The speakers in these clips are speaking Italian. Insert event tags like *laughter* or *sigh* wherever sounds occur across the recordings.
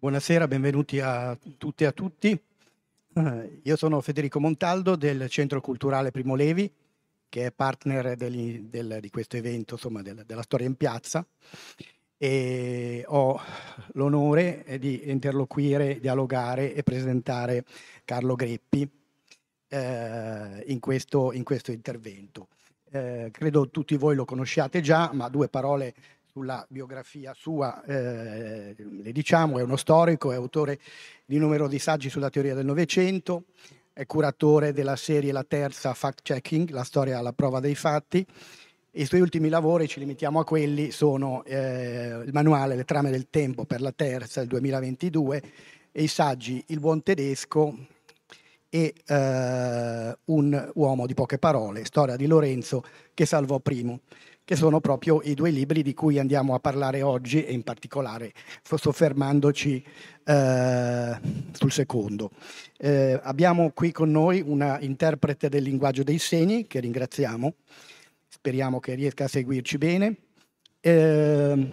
Buonasera, benvenuti a tutte e a tutti. Eh, io sono Federico Montaldo del Centro Culturale Primo Levi, che è partner del, del, di questo evento, insomma, del, della storia in piazza, e ho l'onore di interloquire, dialogare e presentare Carlo Greppi eh, in, questo, in, questo, intervento. Eh, credo tutti voi lo conosciate già, ma due parole sulla biografia sua, eh, le diciamo, è uno storico, è autore di un numero di saggi sulla teoria del Novecento, è curatore della serie La Terza Fact Checking, la storia alla prova dei fatti. I suoi ultimi lavori, ci limitiamo a quelli, sono eh, il manuale Le trame del tempo per la Terza, del 2022, e i saggi Il buon tedesco e eh, Un uomo di poche parole, storia di Lorenzo che salvò primo che sono proprio i due libri di cui andiamo a parlare oggi e in particolare soffermandoci eh, sul secondo. Eh, abbiamo qui con noi una interprete del linguaggio dei segni che ringraziamo, speriamo che riesca a seguirci bene. Eh,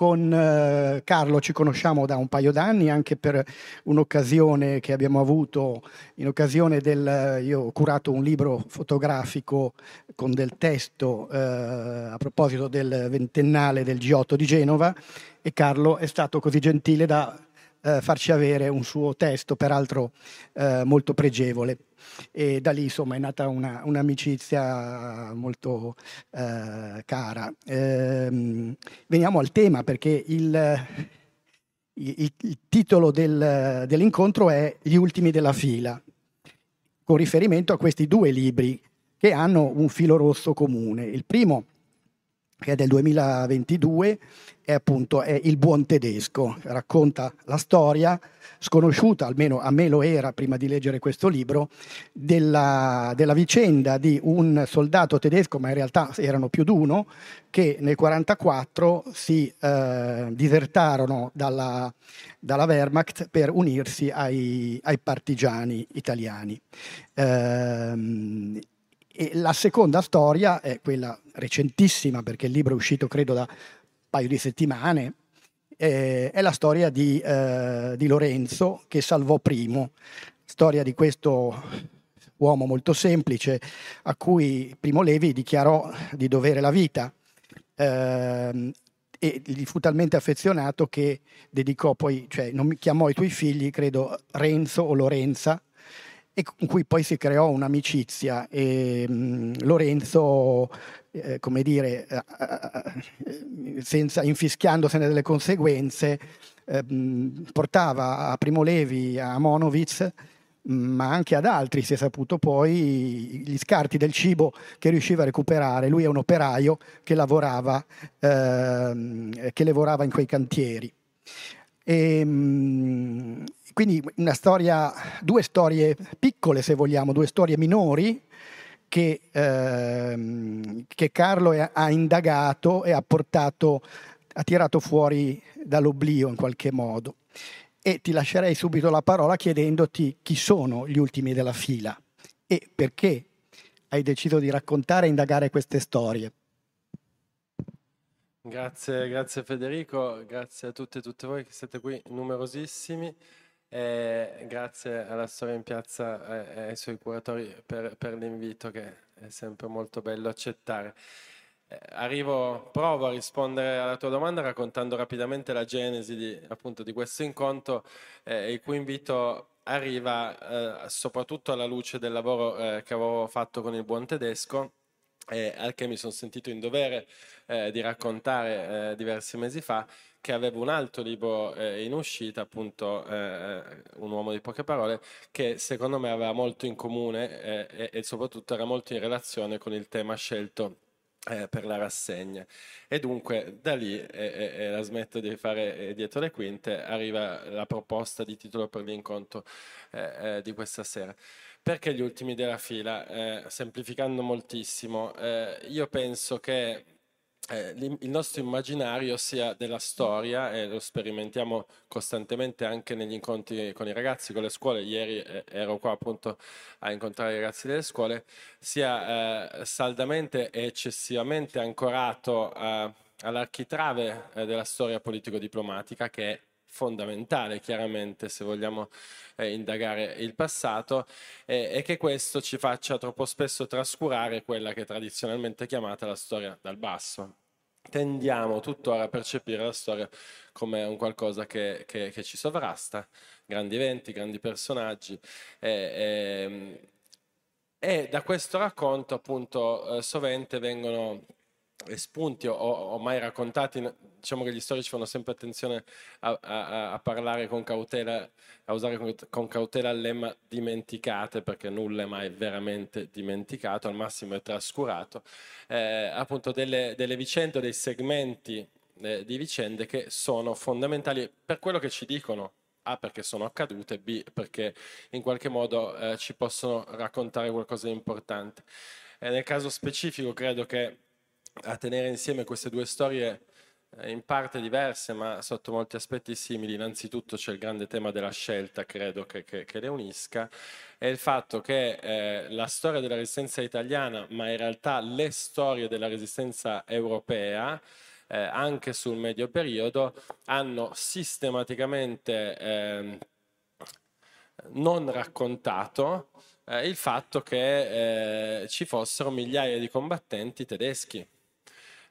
con eh, Carlo ci conosciamo da un paio d'anni anche per un'occasione che abbiamo avuto, in occasione del, io ho curato un libro fotografico con del testo eh, a proposito del ventennale del G8 di Genova e Carlo è stato così gentile da eh, farci avere un suo testo, peraltro eh, molto pregevole e da lì insomma è nata una, un'amicizia molto eh, cara. Eh, veniamo al tema perché il, il, il titolo del, dell'incontro è Gli ultimi della fila, con riferimento a questi due libri che hanno un filo rosso comune. Il primo che è del 2022, è appunto è Il buon tedesco, racconta la storia sconosciuta, almeno a me lo era prima di leggere questo libro, della, della vicenda di un soldato tedesco, ma in realtà erano più di uno, che nel 1944 si eh, disertarono dalla, dalla, Wehrmacht per unirsi ai, ai partigiani italiani. Eh, e la seconda storia è quella recentissima, perché il libro è uscito credo da paio di settimane, eh, è la storia di, eh, di, Lorenzo che salvò Primo, storia di questo uomo molto semplice a cui Primo Levi dichiarò di dovere la vita eh, e gli fu talmente affezionato che dedicò poi, cioè non chiamò i tuoi figli, credo Renzo o Lorenza, e con cui poi si creò un'amicizia e mh, mm, Lorenzo, eh, come dire, eh, eh, senza, infischiandosene delle conseguenze, eh, portava a Primo Levi, a Monovitz, ma anche ad altri si è saputo poi gli scarti del cibo che riusciva a recuperare. Lui è un operaio che lavorava, eh, che lavorava in quei cantieri. E, mh, quindi una storia, due storie piccole se vogliamo, due storie minori che, ehm, che Carlo ha indagato e ha portato, ha tirato fuori dall'oblio in qualche modo. E ti lascerei subito la parola chiedendoti chi sono gli ultimi della fila e perché hai deciso di raccontare e indagare queste storie. Grazie, grazie Federico, grazie a tutte e tutte voi che siete qui numerosissimi. E grazie alla Storia in Piazza e ai suoi curatori per, per l'invito che è sempre molto bello accettare. Eh, arrivo, provo a rispondere alla tua domanda raccontando rapidamente la genesi di, appunto, di questo incontro, eh, il cui invito arriva eh, soprattutto alla luce del lavoro eh, che avevo fatto con il buon tedesco, eh, al che mi sono sentito in dovere eh, di raccontare diversi mesi fa che aveva un altro libro eh, in uscita, appunto eh, Un uomo di poche parole, che secondo me aveva molto in comune eh, e, soprattutto era molto in relazione con il tema scelto eh, per la rassegna. E dunque da lì, e la smetto di fare eh, dietro le quinte, arriva la proposta di titolo per l'incontro eh, di questa sera. Perché gli ultimi della fila? semplificando moltissimo, io penso che eh, il nostro immaginario sia della storia e lo sperimentiamo costantemente anche negli incontri con i ragazzi, con le scuole. Ieri eh, ero qua appunto a incontrare i ragazzi delle scuole, sia eh, saldamente e eccessivamente ancorato all'architrave eh, della storia politico-diplomatica che è fondamentale chiaramente se vogliamo eh, indagare il passato eh, e che questo ci faccia troppo spesso trascurare quella che è tradizionalmente chiamata la storia dal basso. Tendiamo tuttora a percepire la storia come un qualcosa che, che, che ci sovrasta, grandi eventi, grandi personaggi. E, e da questo racconto appunto eh, sovente vengono espunti o, o, mai raccontati, diciamo che gli storici fanno sempre attenzione a, a, a parlare con cautela, a usare con, con, cautela il lemma dimenticate, perché nulla è mai veramente dimenticato, al massimo è trascurato, eh, appunto delle, delle vicende, dei segmenti eh, di vicende che sono fondamentali per quello che ci dicono. A perché sono accadute, B perché in qualche modo eh, ci possono raccontare qualcosa di importante. nel caso specifico credo che a tenere insieme queste due storie eh, in parte diverse ma sotto molti aspetti simili. Innanzitutto c'è il grande tema della scelta, credo che, che, che le unisca, e il fatto che eh, la storia della resistenza italiana, ma in realtà le storie della resistenza europea, eh, anche sul medio periodo, hanno sistematicamente eh, non raccontato eh, il fatto che eh, ci fossero migliaia di combattenti tedeschi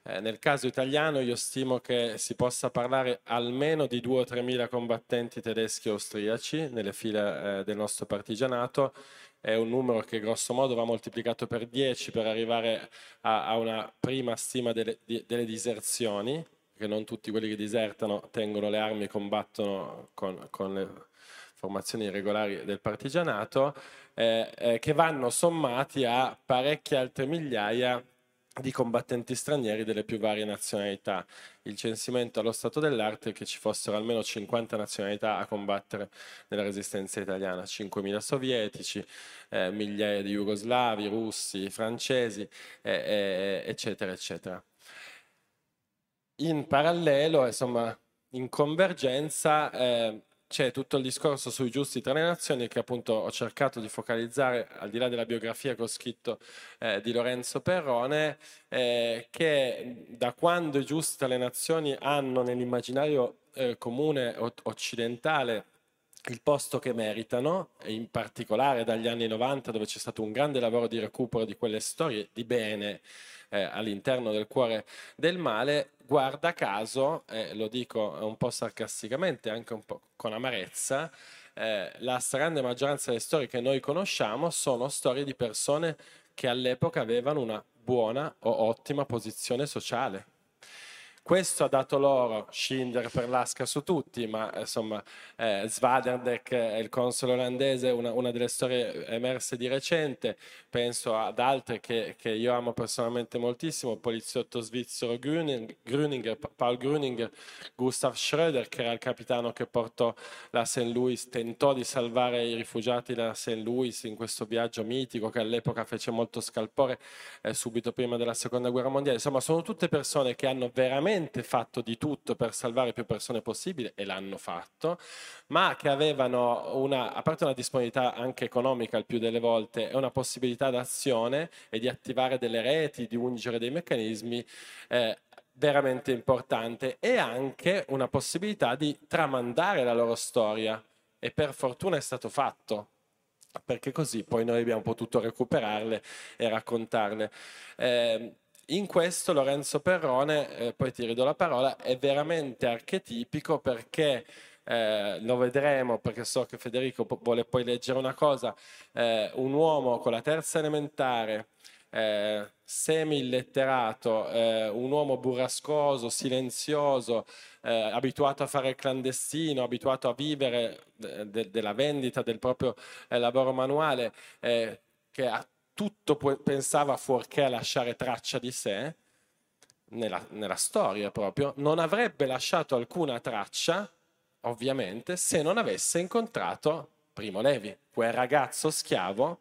eh, nel caso italiano io stimo che si possa parlare almeno di 2 o 3 mila combattenti tedeschi e austriaci nelle file eh, del nostro partigianato. È un numero che grosso modo va moltiplicato per 10 per arrivare a, a una prima stima delle, di, delle diserzioni, perché non tutti quelli che disertano tengono le armi e combattono con, con le formazioni regolari del partigianato, eh, eh, che vanno sommati a parecchie altre migliaia di combattenti stranieri delle più varie nazionalità. Il censimento allo stato dell'arte è che ci fossero almeno 50 nazionalità a combattere nella resistenza italiana, 5.000 sovietici, eh, migliaia di jugoslavi, russi, francesi, eh, eh, eccetera, eccetera. In parallelo, insomma, in convergenza, eh, c'è tutto il discorso sui giusti tra le nazioni che appunto ho cercato di focalizzare al di là della biografia che ho scritto eh, di Lorenzo Perrone eh, che da quando i giusti tra le nazioni hanno nell'immaginario eh, comune occidentale il posto che meritano, in particolare dagli anni 90 dove c'è stato un grande lavoro di recupero di quelle storie di bene eh, all'interno del cuore del male, guarda caso, eh, lo dico un po' sarcasticamente, anche un po' con amarezza, eh, la stragrande maggioranza delle storie che noi conosciamo sono storie di persone che all'epoca avevano una buona o ottima posizione sociale questo ha dato loro Schindler per l'Asca su tutti, ma insomma eh, Svaderdek, il console olandese, una, una, delle storie emerse di recente, penso ad altre che, che io amo personalmente moltissimo, il poliziotto svizzero Grüning, Grüninger, Paul Grüninger, Gustav Schröder, che era il capitano che portò la St. Louis, tentò di salvare i rifugiati da St. Louis in questo viaggio mitico che all'epoca fece molto scalpore eh, subito prima della seconda guerra mondiale. Insomma, sono tutte persone che hanno veramente veramente fatto di tutto per salvare più persone possibile e l'hanno fatto, ma che avevano una, a parte una disponibilità anche economica il più delle volte, e una possibilità d'azione e di attivare delle reti, di ungere dei meccanismi eh, veramente importante e anche una possibilità di tramandare la loro storia e per fortuna è stato fatto perché così poi noi abbiamo potuto recuperarle e raccontarle. Eh, in questo Lorenzo Perrone, eh, poi ti ridò la parola, è veramente archetipico perché eh, lo vedremo perché so che Federico vuole poi leggere una cosa, eh, un uomo con la terza elementare, eh, semi-illetterato, eh, un uomo burrascoso, silenzioso, eh, abituato a fare il clandestino, abituato a vivere de- de- della vendita del proprio eh, lavoro manuale, che ha tutto pensava fuorché a lasciare traccia di sé, nella, nella storia proprio, non avrebbe lasciato alcuna traccia, ovviamente, se non avesse incontrato Primo Levi, quel ragazzo schiavo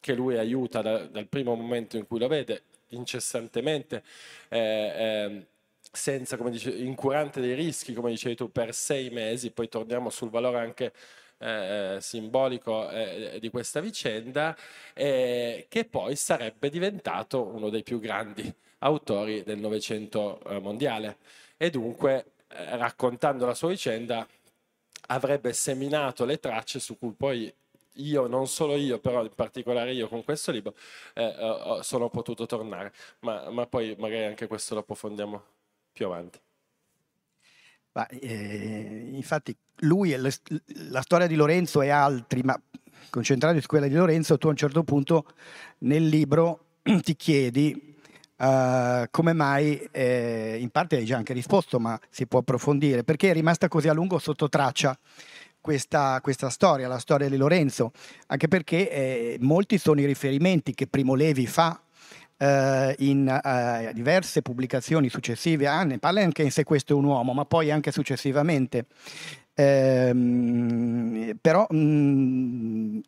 che lui aiuta da, dal primo momento in cui lo vede incessantemente, eh, eh, senza, come dice, incurante dei rischi, come dicevi tu, per sei mesi, poi torniamo sul valore anche eh, simbolico eh, di questa vicenda, eh, che poi sarebbe diventato uno dei più grandi autori del Novecento eh, mondiale. E dunque, eh, raccontando la sua vicenda, avrebbe seminato le tracce su cui poi io, non solo io, però in particolare io con questo libro, eh, eh, sono potuto tornare. Ma, ma, poi magari anche questo lo approfondiamo più avanti. Ma, eh, infatti lui, la, la storia di Lorenzo e altri, ma concentrati su quella di Lorenzo, tu a un certo punto nel libro *clears throat* ti chiedi Uh, come mai, eh, in parte hai già anche risposto, ma si può approfondire, perché è rimasta così a lungo sotto traccia questa, questa storia, la storia di Lorenzo, anche perché eh, molti sono i riferimenti che Primo Levi fa eh, in eh, diverse pubblicazioni successive, ah, ne parla anche in Se questo è un uomo, ma poi anche successivamente. Ehm, però mh, mm,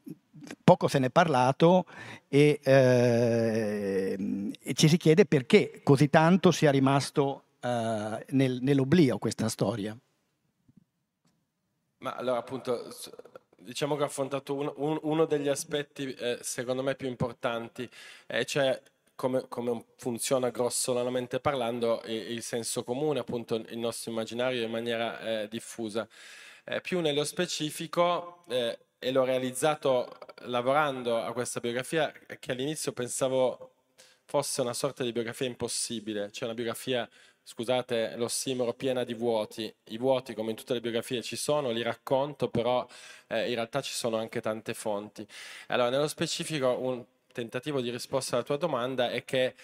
poco se ne è parlato e, eh, e, ci si chiede perché così tanto sia rimasto eh, nel, nell'oblio questa storia. Ma allora appunto diciamo che ho affrontato un, un, uno degli aspetti eh, secondo me più importanti, eh, cioè come, come, funziona grossolanamente parlando il, senso comune, appunto il nostro immaginario in maniera eh, diffusa. Eh, più nello specifico, eh, e l'ho realizzato lavorando a questa biografia, che all'inizio pensavo fosse una sorta di biografia impossibile, cioè una biografia scusate l'ossimoro, piena di vuoti. I vuoti, come in tutte le biografie, ci sono, li racconto, però eh, in realtà ci sono anche tante fonti. Allora, nello specifico, un tentativo di risposta alla tua domanda è che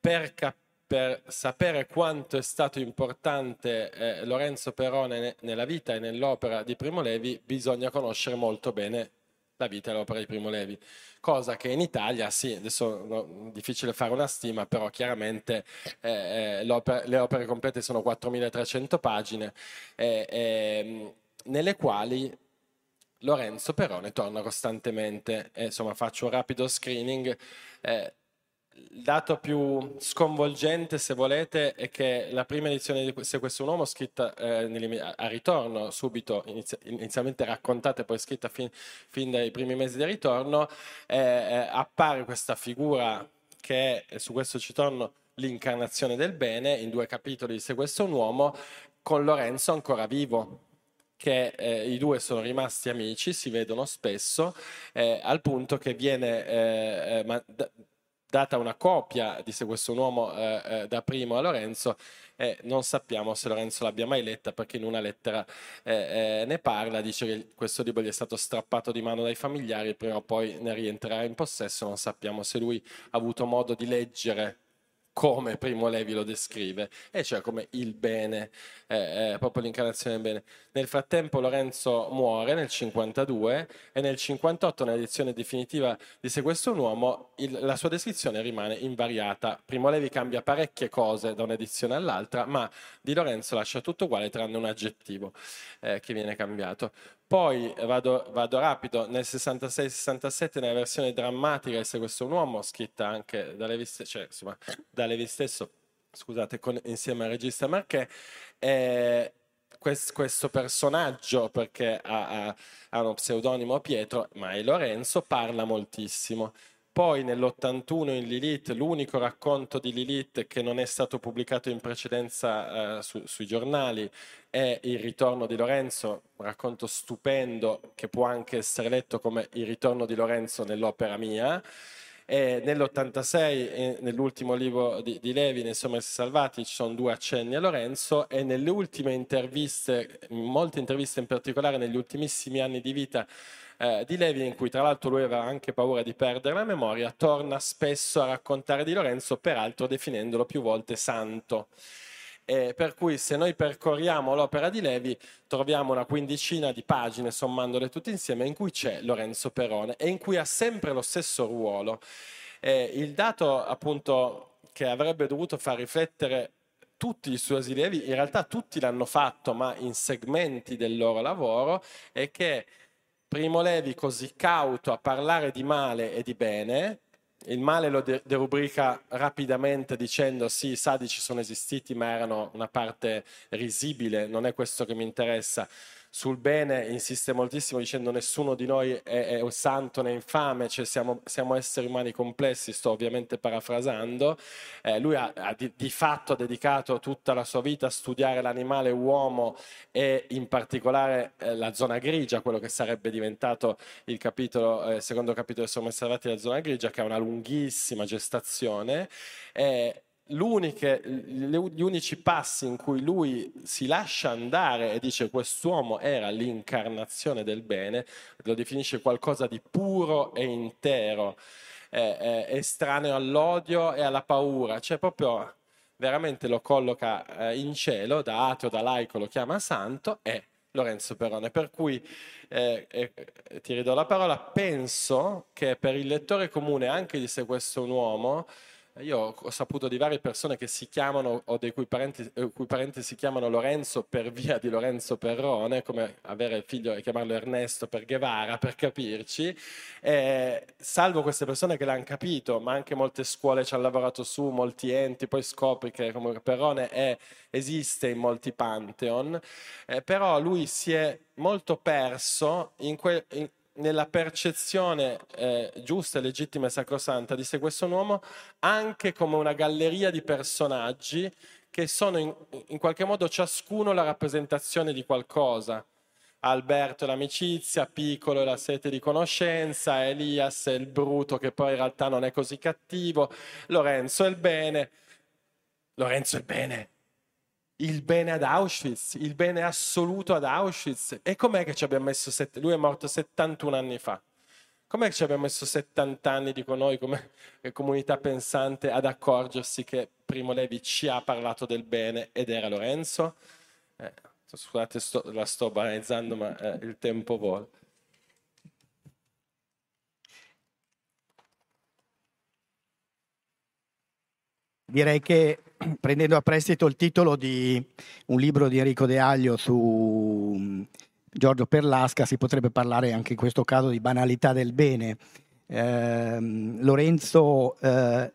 per, cap- per sapere quanto è stato importante eh, Lorenzo Perone ne- nella vita e nell'opera di Primo Levi, bisogna conoscere molto bene la vita e l'opera di Primo Levi cosa che in Italia, sì, adesso no, difficile fare una stima, però chiaramente eh, eh le opere complete sono 4.300 pagine, eh, eh, nelle quali Lorenzo Perone torna costantemente. insomma, faccio un rapido screening. Eh, il dato più sconvolgente, se volete, è che la prima edizione di Se questo è un uomo, scritta eh, a ritorno, subito, inizi- inizialmente raccontata e poi scritta fin, fin, dai primi mesi di ritorno, eh, eh, appare questa figura che è, su questo ci torno, l'incarnazione del bene, in due capitoli di Se questo è un uomo, con Lorenzo ancora vivo che eh, i due sono rimasti amici, si vedono spesso, eh, al punto che viene eh, eh ma, data una copia di Se questo uomo eh, eh, da Primo a Lorenzo e non sappiamo se Lorenzo l'abbia mai letta perché in una lettera eh, eh, ne parla, dice che questo libro gli è stato strappato di mano dai familiari, prima o poi ne rientrerà in possesso, non sappiamo se lui ha avuto modo di leggere come Primo Levi lo descrive, e cioè come il bene, eh, eh, proprio l'incarnazione del bene. Nel frattempo Lorenzo muore nel 52 e nel 58, nell'edizione definitiva di Se questo è un uomo, il, la sua descrizione rimane invariata. Primo Levi cambia parecchie cose da un'edizione all'altra, ma di Lorenzo lascia tutto uguale tranne un aggettivo eh, che viene cambiato. Poi vado, vado rapido, nel 66-67 nella versione drammatica di Se questo è un uomo, scritta anche da Levi, cioè, insomma, da Levi stesso, scusate, con, insieme al regista Marché, eh, questo personaggio, perché ha, ha, ha, uno pseudonimo Pietro, ma è Lorenzo, parla moltissimo. Poi nell'81 in Lilith, l'unico racconto di Lilith che non è stato pubblicato in precedenza eh, su, sui giornali è Il ritorno di Lorenzo, un racconto stupendo che può anche essere letto come Il ritorno di Lorenzo nell'opera mia. E nell'86, nell'ultimo libro di, di Levi, nei Sommersi Salvati, ci sono due accenni a Lorenzo e nelle ultime interviste, in molte interviste in particolare negli ultimissimi anni di vita eh, di Levi, in cui tra l'altro lui aveva anche paura di perdere la memoria, torna spesso a raccontare di Lorenzo, peraltro definendolo più volte santo. Eh, per cui se noi percorriamo l'opera di Levi troviamo una quindicina di pagine, sommandole tutte insieme, in cui c'è Lorenzo Perone e in cui ha sempre lo stesso ruolo. Eh, il dato appunto che avrebbe dovuto far riflettere tutti gli studiosi Levi, in realtà tutti l'hanno fatto, ma in segmenti del loro lavoro, è che Primo Levi così cauto a parlare di male e di bene, il male lo de- derubrica rapidamente dicendo sì, i sadici sono esistiti ma erano una parte risibile, non è questo che mi interessa. Sul bene insiste moltissimo dicendo nessuno di noi è, è santo né infame, cioè siamo, siamo, esseri umani complessi, sto ovviamente parafrasando. Eh, lui ha, ha di, di, fatto dedicato tutta la sua vita a studiare l'animale uomo e in particolare eh, la zona grigia, quello che sarebbe diventato il capitolo, eh, secondo capitolo Sono Salvati la zona grigia, che ha una lunghissima gestazione. Eh, gli unici passi in cui lui si lascia andare e dice quest'uomo era l'incarnazione del bene, lo definisce qualcosa di puro e intero, eh, eh, estraneo all'odio e alla paura, cioè proprio veramente lo colloca eh, in cielo, da ateo, da laico lo chiama santo, è Lorenzo Perone. Per cui eh, eh, ti ridò la parola, penso che per il lettore comune anche di Se questo è un uomo, io ho saputo di varie persone che si chiamano, o dei cui parenti, eh, cui parenti si chiamano Lorenzo per via di Lorenzo Perrone, come avere il figlio e chiamarlo Ernesto per Guevara, per capirci, eh, salvo queste persone che l'hanno capito, ma anche molte scuole ci hanno lavorato su, molti enti, poi scopri che come Perrone è, esiste in molti pantheon, eh, però lui si è molto perso in, que, in nella percezione eh, giusta, legittima e sacrosanta di se questo uomo anche come una galleria di personaggi che sono in, in qualche modo ciascuno la rappresentazione di qualcosa. Alberto l'amicizia, Piccolo la sete di conoscenza, Elias il bruto che poi in realtà non è così cattivo, Lorenzo il bene. Lorenzo il bene, il bene ad Auschwitz, il bene assoluto ad Auschwitz. E com'è che ci abbiamo messo, set... lui è morto 71 anni fa, com'è che ci abbiamo messo 70 anni, dico noi, come comunità pensante, ad accorgersi che Primo Levi ci ha parlato del bene ed era Lorenzo? Eh, scusate, sto, la sto banalizzando, ma eh, il tempo vola. Direi che *clears throat* prendendo a prestito il titolo di un libro di Enrico De Aglio su mm, Giorgio Perlasca, si potrebbe parlare anche in questo caso di banalità del bene. Eh, Lorenzo eh,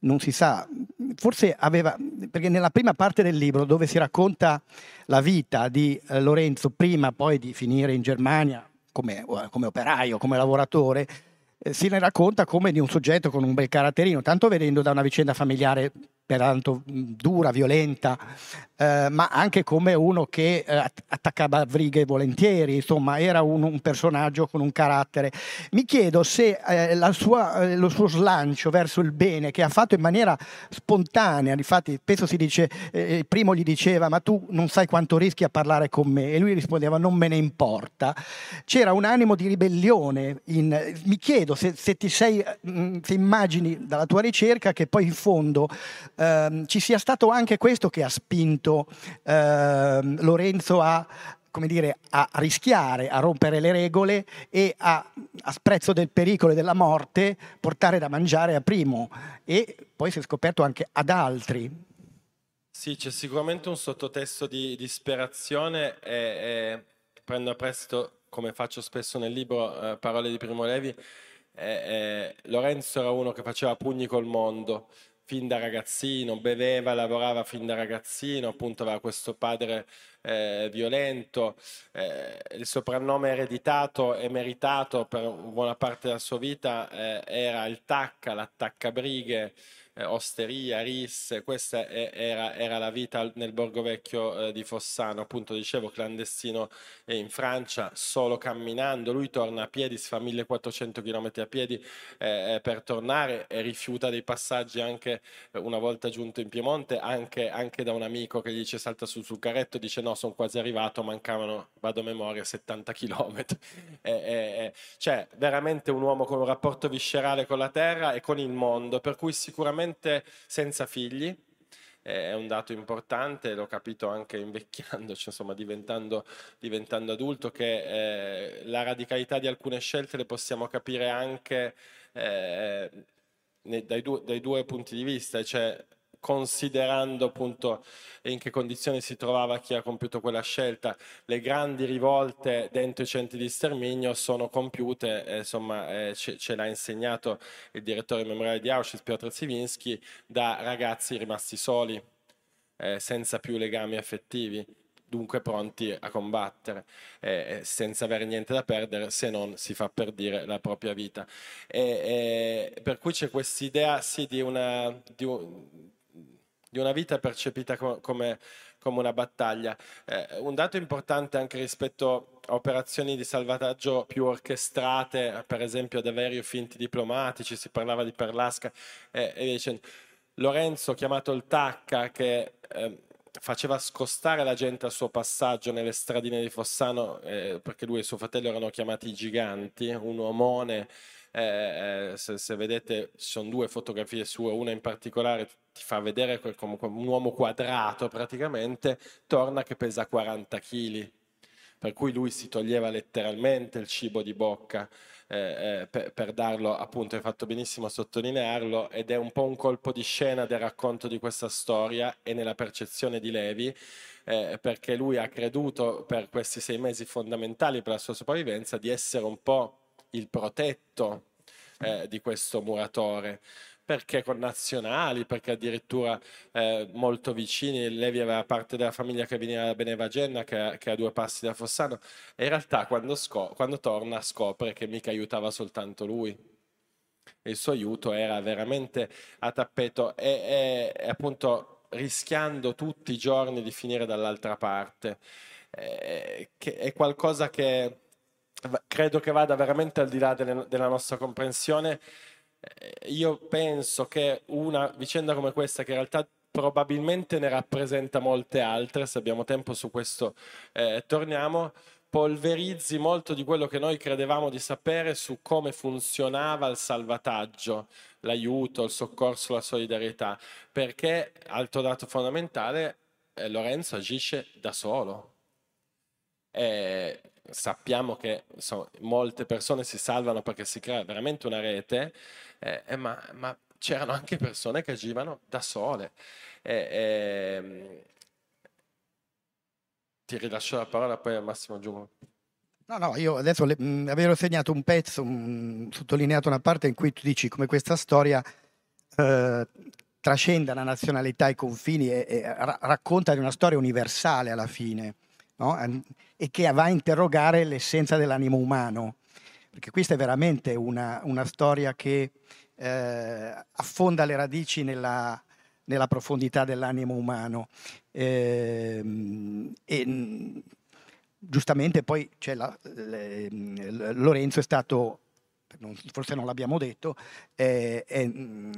non si sa, forse aveva, perché nella prima parte del libro dove si racconta la vita di eh, Lorenzo prima poi di finire in Germania come, come operaio, come lavoratore, eh, si ne racconta come di un soggetto con un bel caratterino, tanto vedendo da una vicenda familiare peraltro dura, violenta, eh, ma anche come uno che eh, attaccava brighe volentieri, insomma era un, un, personaggio con un carattere. Mi chiedo se eh, sua, eh, lo suo slancio verso il bene, che ha fatto in maniera spontanea, infatti spesso si dice, eh, il primo gli diceva ma tu non sai quanto rischi a parlare con me e lui rispondeva non me ne importa, c'era un animo di ribellione, in, mi chiedo se, se ti sei, mm, se immagini dalla tua ricerca che poi in fondo ehm, ci sia stato anche questo che ha spinto ehm, Lorenzo a come dire, a rischiare, a rompere le regole e a, a sprezzo del pericolo e della morte portare da mangiare a primo e poi si è scoperto anche ad altri. Sì, c'è sicuramente un sottotesto di disperazione e, e prendo a prestito, come faccio spesso nel libro, eh, parole di Primo Levi, eh, eh, Lorenzo era uno che faceva pugni col mondo, fin da ragazzino, beveva, lavorava fin da ragazzino, appunto aveva questo padre eh, violento, eh, il soprannome ereditato e meritato per buona parte della sua vita eh, era il Tacca, l'attaccabrighe, eh, osteria, risse, questa era, era, la vita nel borgo vecchio eh, di Fossano, appunto dicevo clandestino in Francia, solo camminando, lui torna a piedi, si fa 1400 km a piedi eh, per tornare e rifiuta dei passaggi anche una volta giunto in Piemonte, anche, anche da un amico che gli dice salta sul, sul carretto, dice no, sono quasi arrivato, mancavano, vado a memoria, 70 km. *laughs* cioè, veramente un uomo con un rapporto viscerale con la terra e con il mondo, per cui sicuramente sicuramente senza figli, è un dato importante, l'ho capito anche invecchiandoci, *laughs* insomma diventando, diventando adulto, che eh, la radicalità di alcune scelte le possiamo capire anche eh, dai, due, dai, due, punti di vista, cioè considerando appunto in che condizioni si trovava chi ha compiuto quella scelta. Le grandi rivolte dentro i centri di sterminio sono compiute, eh, insomma eh, ce, ce, l'ha insegnato il direttore memoriale di Auschwitz, Piotr Zivinski, da ragazzi rimasti soli, eh, senza più legami affettivi dunque pronti a combattere, eh, senza avere niente da perdere se non si fa per dire la propria vita. E, per cui c'è quest'idea sì, di, una, di, di, una, vita percepita come, come, come una battaglia. Eh, un dato importante anche rispetto a operazioni di salvataggio più orchestrate, per esempio ad averi o finti diplomatici, si parlava di Perlasca eh, e dicendo. Lorenzo, chiamato il Tacca, che eh, faceva scostare la gente al suo passaggio nelle stradine di Fossano, eh, perché lui e suo fratello erano chiamati giganti, un uomone. Eh, eh, se, se, vedete, sono due fotografie sue, una in particolare ti fa vedere come un uomo quadrato praticamente, torna che pesa 40 kg, per cui lui si toglieva letteralmente il cibo di bocca. Eh, eh, per, per, darlo, appunto, hai fatto benissimo a sottolinearlo, ed è un po' un colpo di scena del racconto di questa storia e nella percezione di Levi, eh, perché lui ha creduto per questi sei mesi fondamentali per la sua sopravvivenza di essere un po' il protetto eh, di questo muratore perché connazionali, perché addirittura eh, molto vicini, Levi aveva parte della famiglia che veniva da Benevagenna, che, che è a due passi da Fossano, e in realtà quando, scop- quando torna scopre che mica aiutava soltanto lui. Il suo aiuto era veramente a tappeto e, e, e appunto rischiando tutti i giorni di finire dall'altra parte. Eh, che è qualcosa che credo che vada veramente al di là delle, della nostra comprensione eh, io penso che una vicenda come questa, che in realtà probabilmente ne rappresenta molte altre, se abbiamo tempo su questo eh, torniamo, polverizzi molto di quello che noi credevamo di sapere su come funzionava il salvataggio, l'aiuto, il soccorso, la solidarietà, perché, altro dato fondamentale, eh, Lorenzo agisce da solo. Eh, sappiamo che insomma, molte persone si salvano perché si crea veramente una rete, eh, eh, ma, ma, c'erano anche persone che agivano da sole. Eh, ti rilascio la parola poi a Massimo Giumo. No, no, io adesso le, mh, avevo segnato un pezzo, mh, sottolineato una parte in cui tu dici come questa storia eh, trascenda la nazionalità e i confini e, e ra- racconta di una storia universale alla fine no? e che va a interrogare l'essenza dell'animo umano, perché questa è veramente una, una storia che eh, affonda le radici nella, nella profondità dell'animo umano. Eh, e giustamente poi la, le, Lorenzo è stato forse non l'abbiamo detto, è, è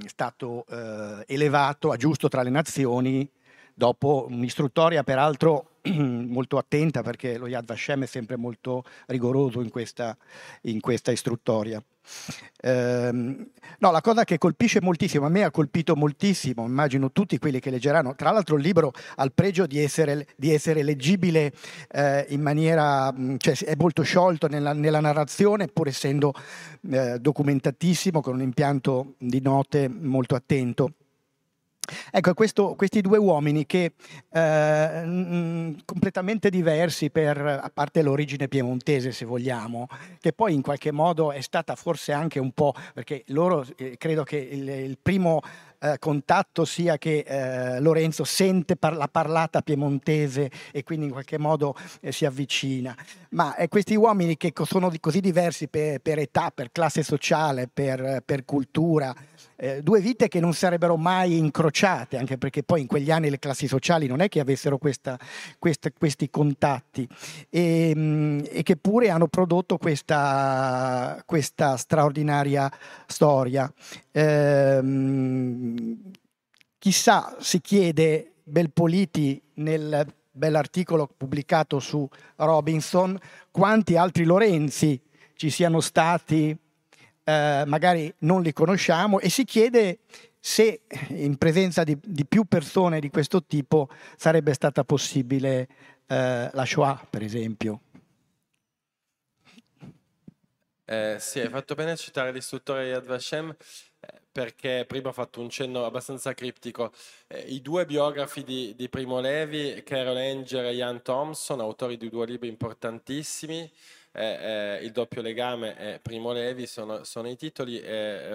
stato eh, elevato a giusto tra le nazioni dopo un'istruttoria peraltro *clears throat* molto attenta perché lo Yad Vashem è sempre molto rigoroso in questa, in questa istruttoria. Ehm, no, la cosa che colpisce moltissimo, a me ha colpito moltissimo, immagino tutti quelli che leggeranno, tra l'altro il libro ha il pregio di essere, di essere leggibile eh, in maniera, cioè è molto sciolto nella, nella narrazione pur essendo eh, documentatissimo con un impianto di note molto attento. Ecco, questo, questi due uomini che eh, completamente diversi per, a parte l'origine piemontese se vogliamo, che poi in qualche modo è stata forse anche un po', perché loro eh, credo che il, il primo eh, contatto sia che eh, Lorenzo sente par- la parlata piemontese e quindi in qualche modo eh, si avvicina. Ma eh, questi uomini che sono così diversi per, per età, per classe sociale, per, per cultura, eh, due vite che non sarebbero mai incrociate, anche perché poi in quegli anni le classi sociali non è che avessero questa, questa, questi contatti e, mm, e, che pure hanno prodotto questa, questa straordinaria storia. Eh, chissà, si chiede Belpoliti nel bell'articolo pubblicato su Robinson, quanti altri Lorenzi ci siano stati eh, magari non li conosciamo e si chiede se in presenza di, di più persone di questo tipo sarebbe stata possibile eh, la Shoah, per esempio. Eh, sì, hai fatto bene a citare l'istruttore Yad Vashem eh, perché prima ho fatto un cenno abbastanza criptico. Eh, I due biografi di, di, Primo Levi, Carol Anger e Ian Thompson, autori di due libri importantissimi, eh, Il doppio legame e Primo Levi sono, sono i titoli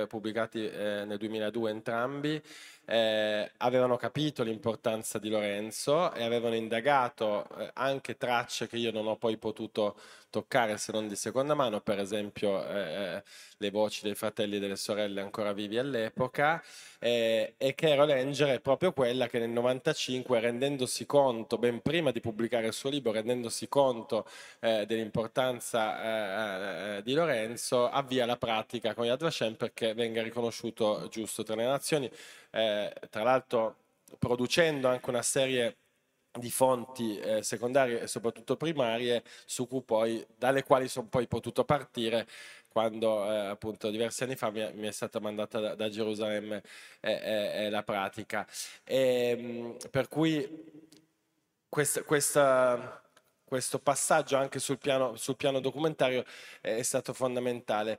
pubblicati eh, nel 2002 entrambi eh, avevano capito l'importanza di Lorenzo e avevano indagato eh, anche tracce che io non ho poi potuto toccare se non di seconda mano, per esempio eh, eh le voci dei fratelli e delle sorelle ancora vivi all'epoca, eh, e Carol Ranger è proprio quella che nel 95, rendendosi conto, ben prima di pubblicare il suo libro, rendendosi conto eh, dell'importanza di Lorenzo, avvia la pratica con Yad Vashem perché venga riconosciuto giusto tra le nazioni eh, tra l'altro producendo anche una serie di fonti eh, secondarie e soprattutto primarie poi, dalle quali sono poi potuto partire quando eh, appunto diversi anni fa mi, mi è stata mandata da, da Gerusalemme eh, la pratica. E, ehm, per cui questa, questa questo passaggio anche sul piano, sul piano documentario è stato fondamentale.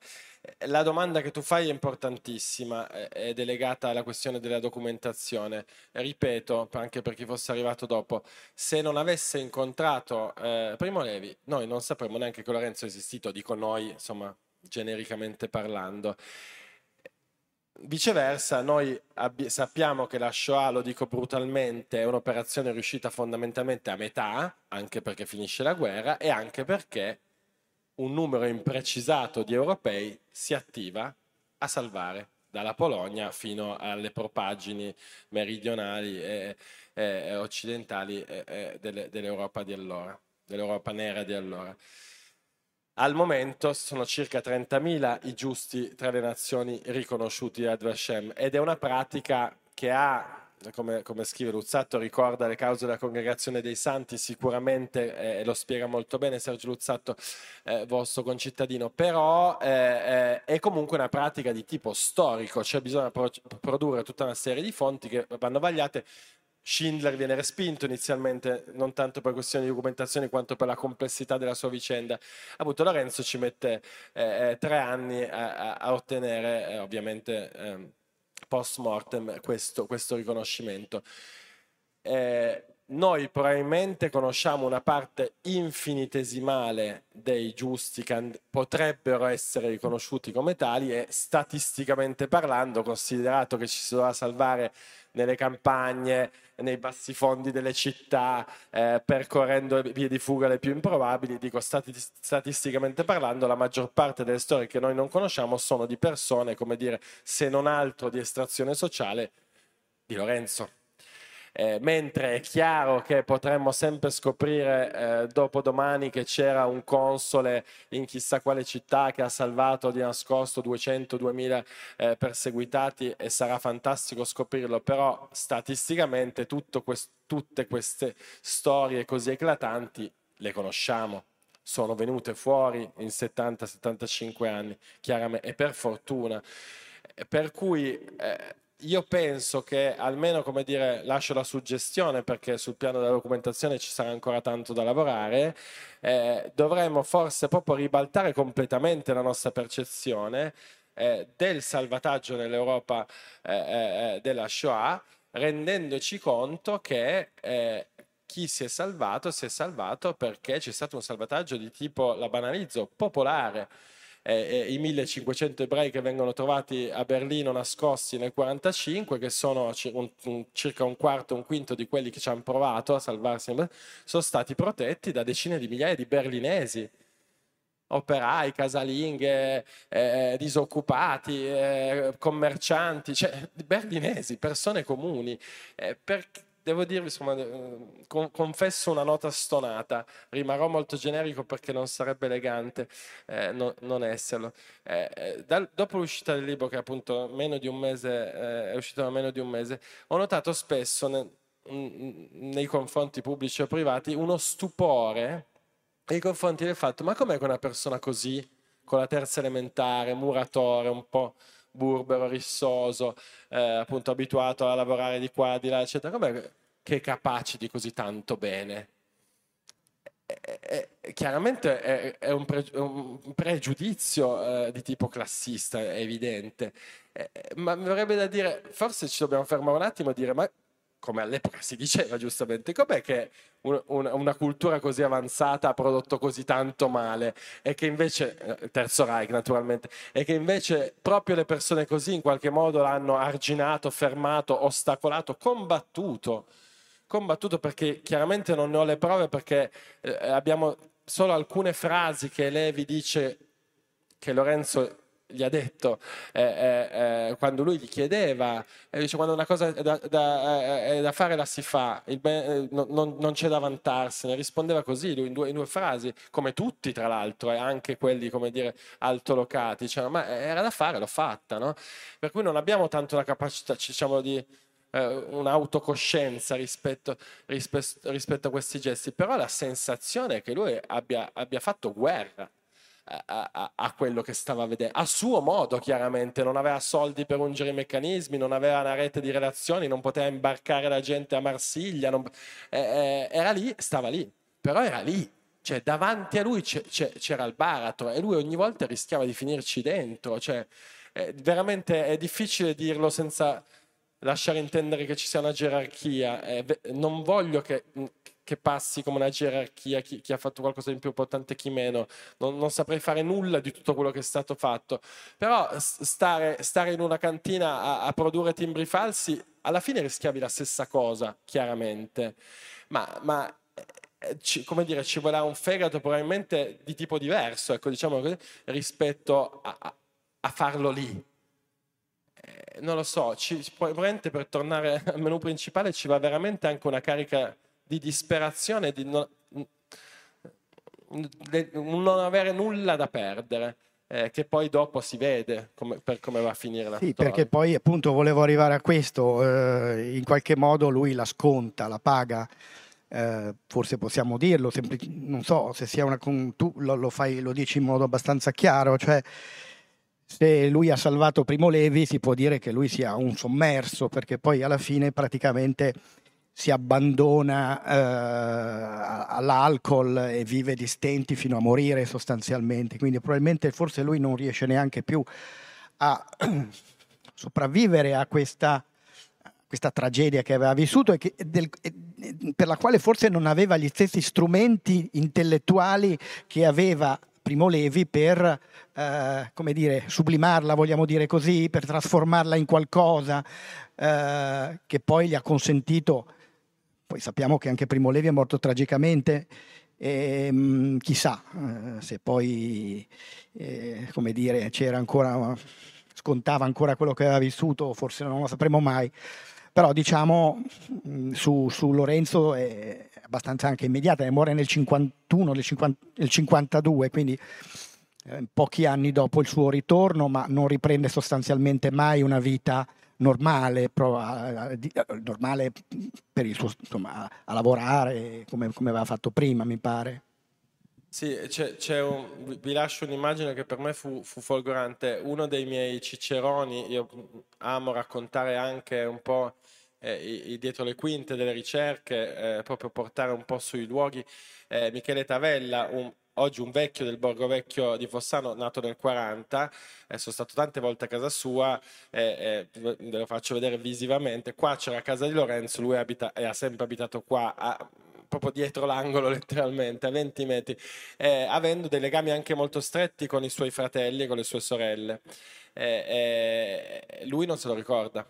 La domanda che tu fai è importantissima ed è legata alla questione della documentazione. Ripeto, anche per chi fosse arrivato dopo, se non avesse incontrato eh, Primo Levi, noi non sapremmo neanche che Lorenzo è esistito, dico noi, insomma, genericamente parlando. Viceversa, noi abbi- sappiamo che la Shoah, lo dico brutalmente, è un'operazione riuscita fondamentalmente a metà, anche perché finisce la guerra e anche perché un numero imprecisato di europei si attiva a salvare dalla Polonia fino alle propaggini meridionali e, e occidentali e, delle, dell'Europa di allora, dell'Europa nera di allora. Al momento sono circa 30.000 i giusti tra le nazioni riconosciuti ad Vashem ed è una pratica che ha, come, come, scrive Luzzatto, ricorda le cause della congregazione dei santi, sicuramente eh, lo spiega molto bene Sergio Luzzatto, eh, vostro concittadino, però eh, eh è comunque una pratica di tipo storico, cioè bisogna pro- produrre tutta una serie di fonti che vanno vagliate Schindler viene respinto inizialmente, non tanto per questioni di documentazione quanto per la complessità della sua vicenda. Appunto Lorenzo ci mette eh, eh tre anni a, a ottenere, eh, ovviamente eh, post mortem, questo, questo riconoscimento. Eh, noi probabilmente conosciamo una parte infinitesimale dei giusti che potrebbero essere riconosciuti come tali e statisticamente parlando, considerato che ci si dovrà salvare nelle campagne, nei bassi fondi delle città, eh, percorrendo vie di fuga le più improbabili, dico stati, statisticamente parlando, la maggior parte delle storie che noi non conosciamo sono di persone, come dire, se non altro di estrazione sociale, di Lorenzo eh, mentre è chiaro che potremmo sempre scoprire eh, dopo domani che c'era un console in chissà quale città che ha salvato di nascosto 200-2000 eh, perseguitati e sarà fantastico scoprirlo, però statisticamente quest- tutte queste storie così eclatanti le conosciamo sono venute fuori in 70-75 anni, chiaramente, e per fortuna. Per cui eh, io penso che almeno, come dire, lascio la suggestione perché sul piano della documentazione ci sarà ancora tanto da lavorare, eh, dovremmo forse proprio ribaltare completamente la nostra percezione eh, del salvataggio nell'Europa eh, eh della Shoah, rendendoci conto che eh, chi si è salvato si è salvato perché c'è stato un salvataggio di tipo, la banalizzo, popolare eh, i 1500 ebrei che vengono trovati a Berlino nascosti nel 1945, che sono un, un, circa un quarto, un quinto di quelli che ci hanno provato a salvarsi, sono stati protetti da decine di migliaia di berlinesi operai, casalinghe, eh, disoccupati, eh, commercianti, cioè berlinesi, persone comuni. Eh, perché devo dirvi, insomma, eh, confesso una nota stonata, rimarrò molto generico perché non sarebbe elegante eh, no, non esserlo. Eh, eh dal, dopo l'uscita del libro, che appunto meno di un mese, eh, è uscito da meno di un mese, ho notato spesso ne, nei confronti pubblici o privati uno stupore nei confronti del fatto, ma com'è che una persona così, con la terza elementare, muratore, un po' burbero, rissoso, eh, appunto abituato a lavorare di qua, di là, eccetera, com'è che è capace di così tanto bene? chiaramente è, un pregiudizio eh, di tipo classista, è evidente, eh, ma mi verrebbe da dire, forse ci dobbiamo fermare un attimo e dire, ma come all'epoca si diceva giustamente, com'è che un, un, una cultura così avanzata ha prodotto così tanto male? E che invece, eh, Terzo Reich naturalmente, e che invece proprio le persone così in qualche modo l'hanno arginato, fermato, ostacolato, combattuto, combattuto perché chiaramente non ne ho le prove perché eh, abbiamo solo alcune frasi che Levi dice che Lorenzo gli ha detto eh, eh, eh, quando lui gli chiedeva, dice quando una cosa è da, da, eh, è da fare la si fa, ben, non, non, c'è da vantarsene, rispondeva così lui in due, in due, frasi, come tutti tra l'altro, e anche quelli come dire altolocati, diceva ma era da fare, l'ho fatta, no? per cui non abbiamo tanto la capacità diciamo di eh, un'autocoscienza rispetto, rispetto, rispetto, a questi gesti, però la sensazione è che lui abbia, abbia fatto guerra a, a, a, quello che stava vedendo, a suo modo chiaramente, non aveva soldi per ungere i meccanismi, non aveva una rete di relazioni, non poteva imbarcare la gente a Marsiglia, non, eh, eh, era lì, stava lì, però era lì, cioè davanti a lui c'era il baratro e lui ogni volta rischiava di finirci dentro, cioè, eh, veramente è difficile dirlo senza lasciare intendere che ci sia una gerarchia, eh, non voglio che che passi come una gerarchia, chi, chi, ha fatto qualcosa di più importante chi meno. Non, non, saprei fare nulla di tutto quello che è stato fatto. Però stare, stare in una cantina a, a, produrre timbri falsi, alla fine rischiavi la stessa cosa, chiaramente. Ma, ma eh, ci, come dire, ci voleva un fegato probabilmente di tipo diverso, ecco, diciamo così, rispetto a, a, a farlo lì. Eh, non lo so, ci, probabilmente per tornare al menu principale ci va veramente anche una carica di disperazione, di non, non avere nulla da perdere. Eh, che poi dopo si vede come, per come va a finire la sì, perché poi appunto volevo arrivare a questo, eh, in qualche modo lui la sconta, la paga, eh, forse possiamo dirlo, semplic- non so se sia una... tu lo, lo, fai, lo dici in modo abbastanza chiaro, cioè se lui ha salvato Primo Levi si può dire che lui sia un sommerso, perché poi alla fine praticamente si abbandona eh, all'alcol e vive di stenti fino a morire sostanzialmente, quindi probabilmente forse lui non riesce neanche più a *clears throat* sopravvivere a questa, questa tragedia che aveva vissuto e, che, del, per la quale forse non aveva gli stessi strumenti intellettuali che aveva Primo Levi per eh, come dire, sublimarla, vogliamo dire così, per trasformarla in qualcosa eh, che poi gli ha consentito poi sappiamo che anche Primo Levi è morto tragicamente, e, ehm, mh, chissà eh, se poi, eh, come dire, c'era ancora, scontava ancora quello che aveva vissuto, forse non lo sapremo mai. Però diciamo mh, su, su, Lorenzo è abbastanza anche immediata, muore nel 51, nel, 50, nel 52, quindi eh, pochi anni dopo il suo ritorno, ma non riprende sostanzialmente mai una vita normale, prova, normale per il suo, insomma, a lavorare come, come, aveva fatto prima, mi pare. Sì, c'è, c'è un, vi lascio un'immagine che per me fu, fu, folgorante. Uno dei miei ciceroni, io amo raccontare anche un po' eh, i, i dietro le quinte delle ricerche, eh, proprio portare un po' sui luoghi. Eh, Michele Tavella, un, oggi un vecchio del Borgo Vecchio di Fossano, nato nel 40, eh, sono stato tante volte a casa sua, eh, eh, ve lo faccio vedere visivamente, qua c'era casa di Lorenzo, lui abita, ha sempre abitato qua, a, proprio dietro l'angolo *laughs* letteralmente, a 20 metri, eh, avendo dei legami anche molto stretti con i suoi fratelli e con le sue sorelle. Eh, eh, lui non se lo ricorda.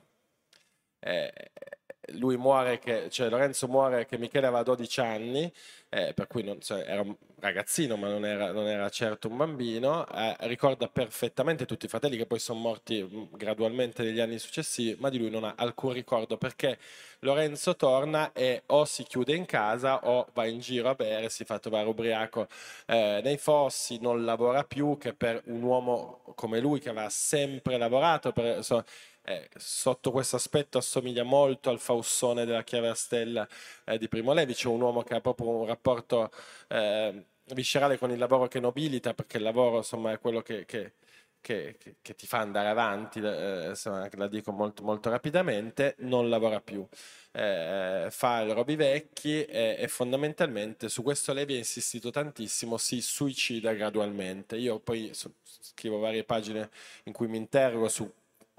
Lui muore, che, cioè Lorenzo muore che Michele aveva 12 anni, eh, per cui non, cioè, era un ragazzino ma non era, non era certo un bambino, eh, ricorda perfettamente tutti i fratelli che poi sono morti mm, gradualmente negli anni successivi, ma di lui non ha alcun ricordo perché Lorenzo torna e o si chiude in casa o va in giro a bere, si fa trovare ubriaco eh, nei fossi, non lavora più, che per un uomo come lui che aveva sempre lavorato, per, so, eh, sotto questo aspetto assomiglia molto al Faussone della Chiave a Stella eh, di Primo Levi, c'è un uomo che ha proprio un rapporto eh, viscerale con il lavoro che nobilita, perché il lavoro insomma, è quello che, che, che, che ti fa andare avanti, eh, insomma, la dico molto, molto rapidamente, non lavora più. Eh, fa i robi vecchi e, e, fondamentalmente su questo Levi ha insistito tantissimo, si suicida gradualmente. Io poi scrivo varie pagine in cui mi interrogo su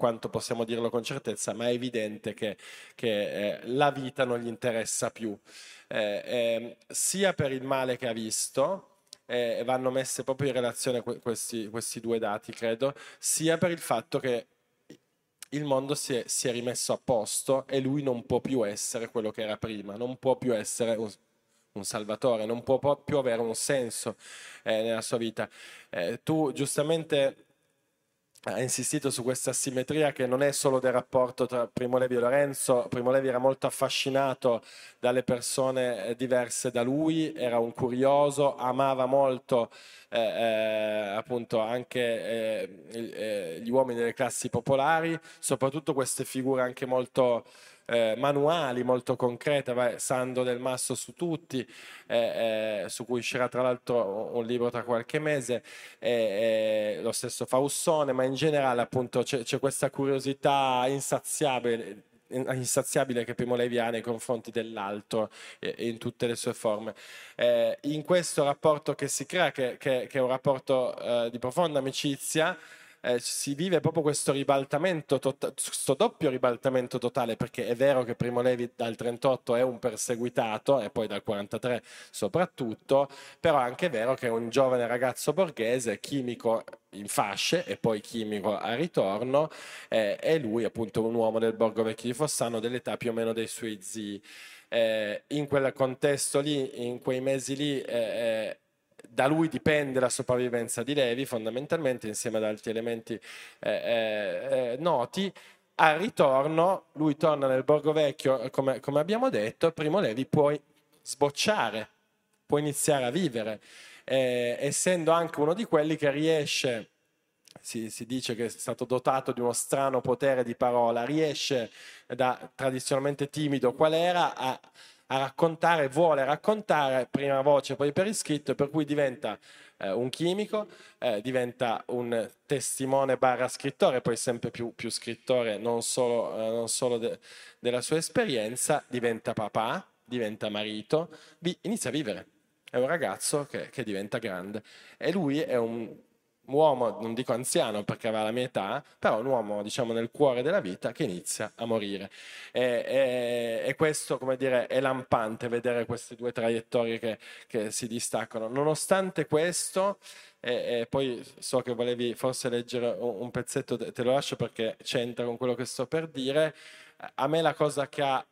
quanto possiamo dirlo con certezza, ma è evidente che, che eh, la vita non gli interessa più, eh, eh, sia per il male che ha visto, eh, vanno messe proprio in relazione questi, questi, due dati, credo, sia per il fatto che il mondo si è, si è, rimesso a posto e lui non può più essere quello che era prima, non può più essere un, un salvatore, non può più avere un senso eh, nella sua vita. Eh, tu giustamente ha insistito su questa simmetria che non è solo del rapporto tra Primo Levi e Lorenzo. Primo Levi era molto affascinato dalle persone eh, diverse da lui, era un curioso, amava molto eh, eh, appunto anche eh, eh gli uomini delle classi popolari, soprattutto queste figure anche molto eh, manuali molto concrete, vai, Sando del Masso su tutti, eh, eh, su cui uscirà tra l'altro un libro tra qualche mese, lo stesso Faussone, ma in generale appunto c'è, c'è questa curiosità insaziabile insaziabile che Primo Levi ha nei confronti dell'altro eh, in tutte le sue forme. Eh, in questo rapporto che si crea, che, che, che è un rapporto eh, di profonda amicizia, eh, si vive proprio questo ribaltamento, to- questo doppio ribaltamento totale, perché è vero che Primo Levi dal 38 è un perseguitato e poi dal 43 soprattutto, però è anche vero che è un giovane ragazzo borghese, chimico in fasce e poi chimico a ritorno, eh, e lui appunto un uomo del Borgo Vecchio di Fossano dell'età più o meno dei suoi zii. Eh, in quel contesto lì, in quei mesi lì, eh, eh da lui dipende la sopravvivenza di Levi fondamentalmente insieme ad altri elementi eh, eh, eh, noti. Al ritorno lui torna nel Borgo Vecchio, come, come abbiamo detto, Primo Levi può sbocciare, può iniziare a vivere, eh, essendo anche uno di quelli che riesce si, si, dice che è stato dotato di uno strano potere di parola, riesce da tradizionalmente timido qual era a, a raccontare, vuole raccontare prima voce poi per iscritto, per cui diventa eh, un chimico, eh, diventa un testimone barra scrittore, poi sempre più, più scrittore non solo, eh, non solo de, della sua esperienza, diventa papà, diventa marito, vi, inizia a vivere. È un ragazzo che, che diventa grande e lui è un uomo, non dico anziano perché aveva la mia età, però un uomo diciamo nel cuore della vita che inizia a morire. E, e, e questo, come dire, è lampante vedere queste due traiettorie che, che si distaccano. Nonostante questo, e, e, poi so che volevi forse leggere un, pezzetto, te lo lascio perché c'entra con quello che sto per dire. A me la cosa che ha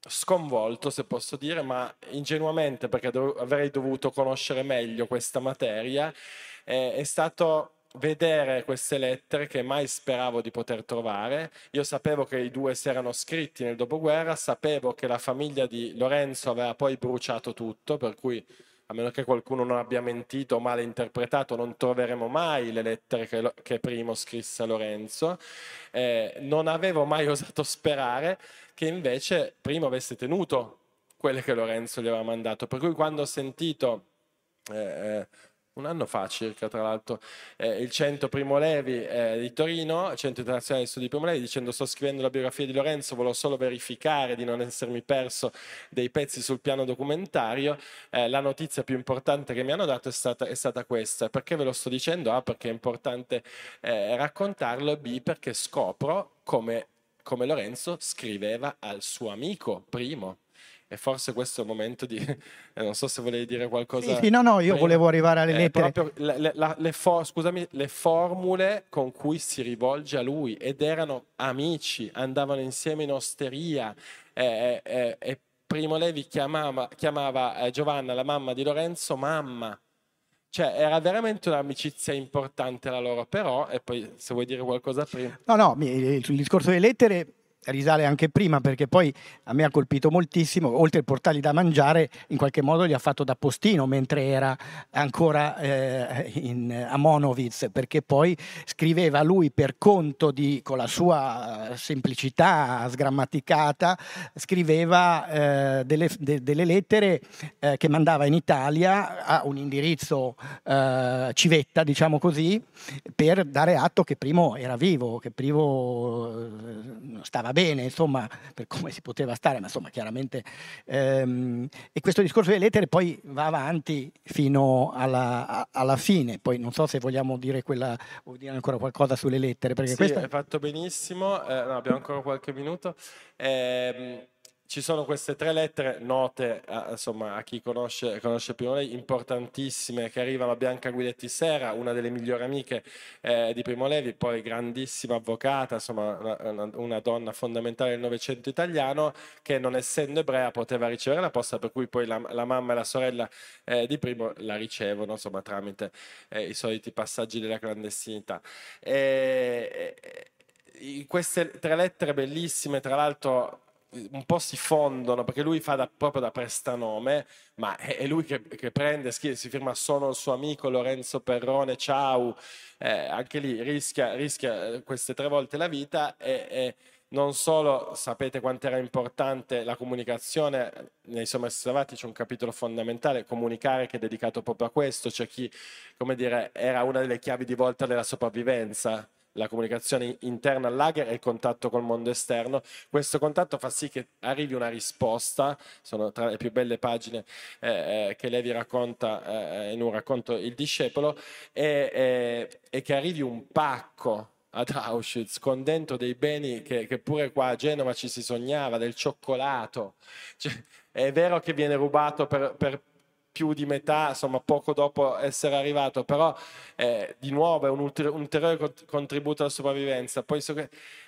sconvolto, se posso dire, ma ingenuamente perché dov- avrei dovuto conoscere meglio questa materia, eh, è stato vedere queste lettere che mai speravo di poter trovare. Io sapevo che i due si erano scritti nel dopoguerra, sapevo che la famiglia di Lorenzo aveva poi bruciato tutto, per cui a meno che qualcuno non abbia mentito o male interpretato, non troveremo mai le lettere che, che Primo scrisse a Lorenzo. Eh, non avevo mai *laughs* osato sperare che invece Primo avesse tenuto quelle che Lorenzo gli aveva mandato. Per cui quando ho sentito eh, eh un anno fa circa, tra l'altro, eh, il Centro Primo Levi eh, di Torino, il Centro Internazionale di Studi Primo Levi, dicendo sto scrivendo la biografia di Lorenzo, volevo solo verificare di non essermi perso dei pezzi sul piano documentario. Eh, la notizia più importante che mi hanno dato è stata, è stata questa. Perché ve lo sto dicendo? A, perché è importante eh, raccontarlo, B, perché scopro come, come Lorenzo scriveva al suo amico Primo e forse questo è il momento di... *laughs* Eh, non so se volevi dire qualcosa. Sì, sì no, no, io prima. volevo arrivare alle lettere. Proprio le, le, le for, scusami, le formule con cui si rivolge a lui ed erano amici, andavano insieme in osteria eh, eh, e Primo Levi chiamava, chiamava eh, Giovanna, la mamma di Lorenzo, mamma. Cioè, era veramente un'amicizia importante la loro, però, e poi se vuoi dire qualcosa prima. No, no, il discorso delle lettere risale anche prima perché poi a me ha colpito moltissimo, oltre ai portali da mangiare, in qualche modo gli ha fatto da postino mentre era ancora eh, in, a Monowitz, perché poi scriveva lui per conto di, con la sua semplicità sgrammaticata, scriveva eh, delle, de, delle, lettere eh, che mandava in Italia a un indirizzo eh, civetta, diciamo così, per dare atto che Primo era vivo, che Primo eh, stava stava bene, insomma, per come si poteva stare, ma insomma, chiaramente. Ehm, e questo discorso delle lettere poi va avanti fino alla, alla, fine. Poi non so se vogliamo dire, quella, o dire ancora qualcosa sulle lettere. Perché sì, questa... hai fatto benissimo, eh, no, abbiamo ancora qualche minuto. Eh, ci sono queste tre lettere note a, insomma, a chi conosce, conosce Primo Levi, importantissime, che arrivano a Bianca Guidetti Sera, una delle migliori amiche eh, di Primo Levi, poi grandissima avvocata, insomma, una, una, donna fondamentale del Novecento italiano, che non essendo ebrea poteva ricevere la posta, per cui poi la, la mamma e la sorella eh, di Primo la ricevono insomma, tramite eh, i soliti passaggi della clandestinità. E, queste tre lettere bellissime, tra l'altro un po' si fondono perché lui fa da, proprio da prestanome, ma è, è lui che, che prende, si, si, firma sono il suo amico Lorenzo Perrone, ciao, eh, anche lì rischia, rischia, eh, queste tre volte la vita e, e non solo sapete quanto era importante la comunicazione, nei Sommersi Salvati c'è un capitolo fondamentale, comunicare che è dedicato proprio a questo, c'è chi, come dire, era una delle chiavi di volta della sopravvivenza, la comunicazione interna al lager e il contatto col mondo esterno. Questo contatto fa sì che arrivi una risposta, sono tra le più belle pagine eh, eh che Levi racconta eh, in un racconto Il discepolo, e, e che arrivi un pacco ad Auschwitz con dentro dei beni che, che, pure qua a Genova ci si sognava, del cioccolato. Cioè, è vero che viene rubato per, per più di metà, insomma poco dopo essere arrivato, però eh, di nuovo è un ulteriore, un ulteriore contributo alla sopravvivenza. Poi,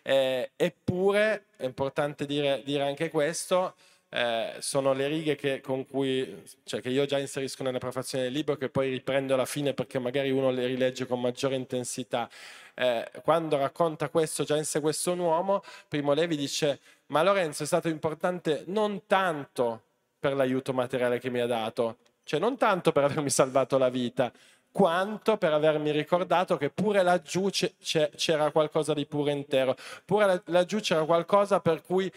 eh, eppure, è importante dire, dire anche questo, eh, sono le righe che, cui, cioè, che, io già inserisco nella prefazione del libro, che poi riprendo alla fine perché magari uno le rilegge con maggiore intensità. Eh, quando racconta questo, già in sé questo un uomo, Primo Levi dice, ma Lorenzo è stato importante non tanto per l'aiuto materiale che mi ha dato, cioè non tanto per avermi salvato la vita, quanto per avermi ricordato che pure laggiù c'era qualcosa di pure intero, pure laggiù c'era qualcosa per cui,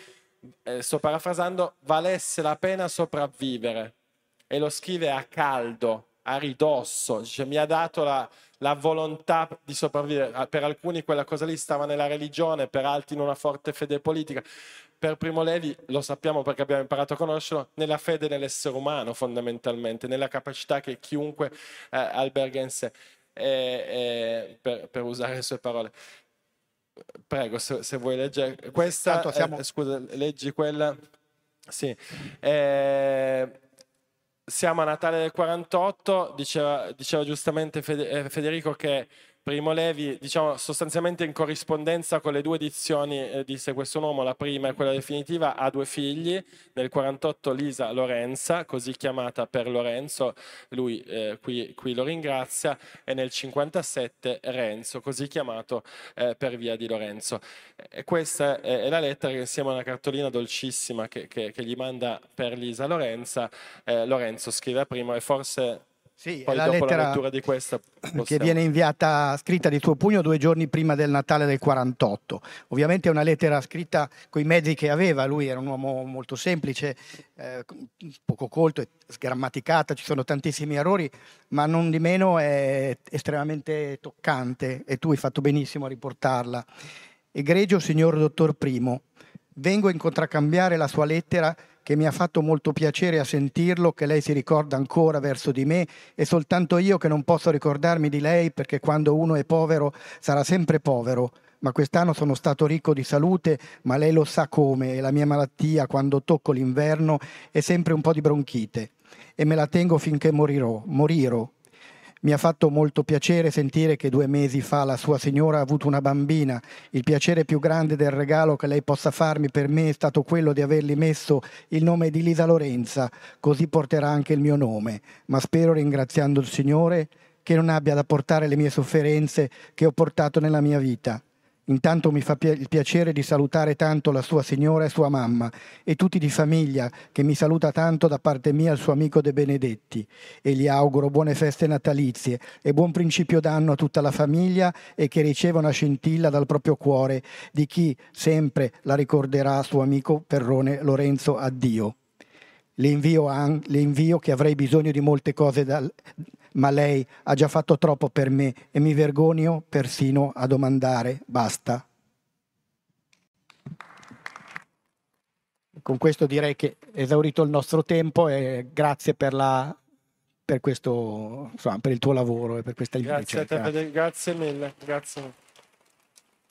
eh, sto parafrasando, valesse la pena sopravvivere. E lo scrive a caldo, a ridosso, cioè, mi ha dato la, la volontà di sopravvivere. Per alcuni quella cosa lì stava nella religione, per altri in una forte fede politica per Primo Levi, lo sappiamo perché abbiamo imparato a conoscerlo, nella fede nell'essere umano fondamentalmente, nella capacità che chiunque eh, alberga in sé, e, e, per, per, usare le sue parole. Prego, se, se vuoi leggere questa, siamo... eh, scusa, leggi quella. Sì. Eh, siamo a Natale del 48, diceva, diceva giustamente eh, Federico che Primo Levi, diciamo sostanzialmente in corrispondenza con le due edizioni eh, di Se questo uomo, la prima e quella definitiva, ha due figli, nel 48 Lisa Lorenza, così chiamata per Lorenzo, lui eh, qui, qui, lo ringrazia, e nel 57 Renzo, così chiamato eh, per via di Lorenzo. E questa è, è, la lettera che insieme a una cartolina dolcissima che, che, che gli manda per Lisa Lorenza, eh, Lorenzo scrive a primo e forse sì, Poi la dopo la lettura di questa possiamo... che viene inviata scritta di suo pugno due giorni prima del Natale del 48. Ovviamente è una lettera scritta con i mezzi che aveva, lui era un uomo molto semplice, eh, poco colto, sgrammaticata, ci sono tantissimi errori, ma non di meno è estremamente toccante e tu hai fatto benissimo a riportarla. Egregio signor dottor Primo, vengo in contraccambiare la sua lettera che mi ha fatto molto piacere a sentirlo, che lei si ricorda ancora verso di me e soltanto io che non posso ricordarmi di lei perché quando uno è povero sarà sempre povero. Ma quest'anno sono stato ricco di salute, ma lei lo sa come, e la mia malattia quando tocco l'inverno è sempre un po' di bronchite e me la tengo finché morirò, morirò. Mi ha fatto molto piacere sentire che due mesi fa la sua signora ha avuto una bambina. Il piacere più grande del regalo che lei possa farmi per me è stato quello di avergli messo il nome di Lisa Lorenza, così porterà anche il mio nome. Ma spero, ringraziando il Signore, che non abbia da portare le mie sofferenze che ho portato nella mia vita. Intanto mi fa il piacere di salutare tanto la sua signora e sua mamma e tutti di famiglia che mi saluta tanto da parte mia il suo amico De Benedetti e gli auguro buone feste natalizie e buon principio d'anno a tutta la famiglia e che riceva una scintilla dal proprio cuore di chi sempre la ricorderà suo amico Perrone Lorenzo Addio. Le invio, le invio che avrei bisogno di molte cose da, ma lei ha già fatto troppo per me e mi vergogno persino a domandare basta. con questo direi che è esaurito il nostro tempo e grazie per, la, per, questo, insomma, per il tuo lavoro e per questa grazie ricerca. A te, grazie mille. Grazie.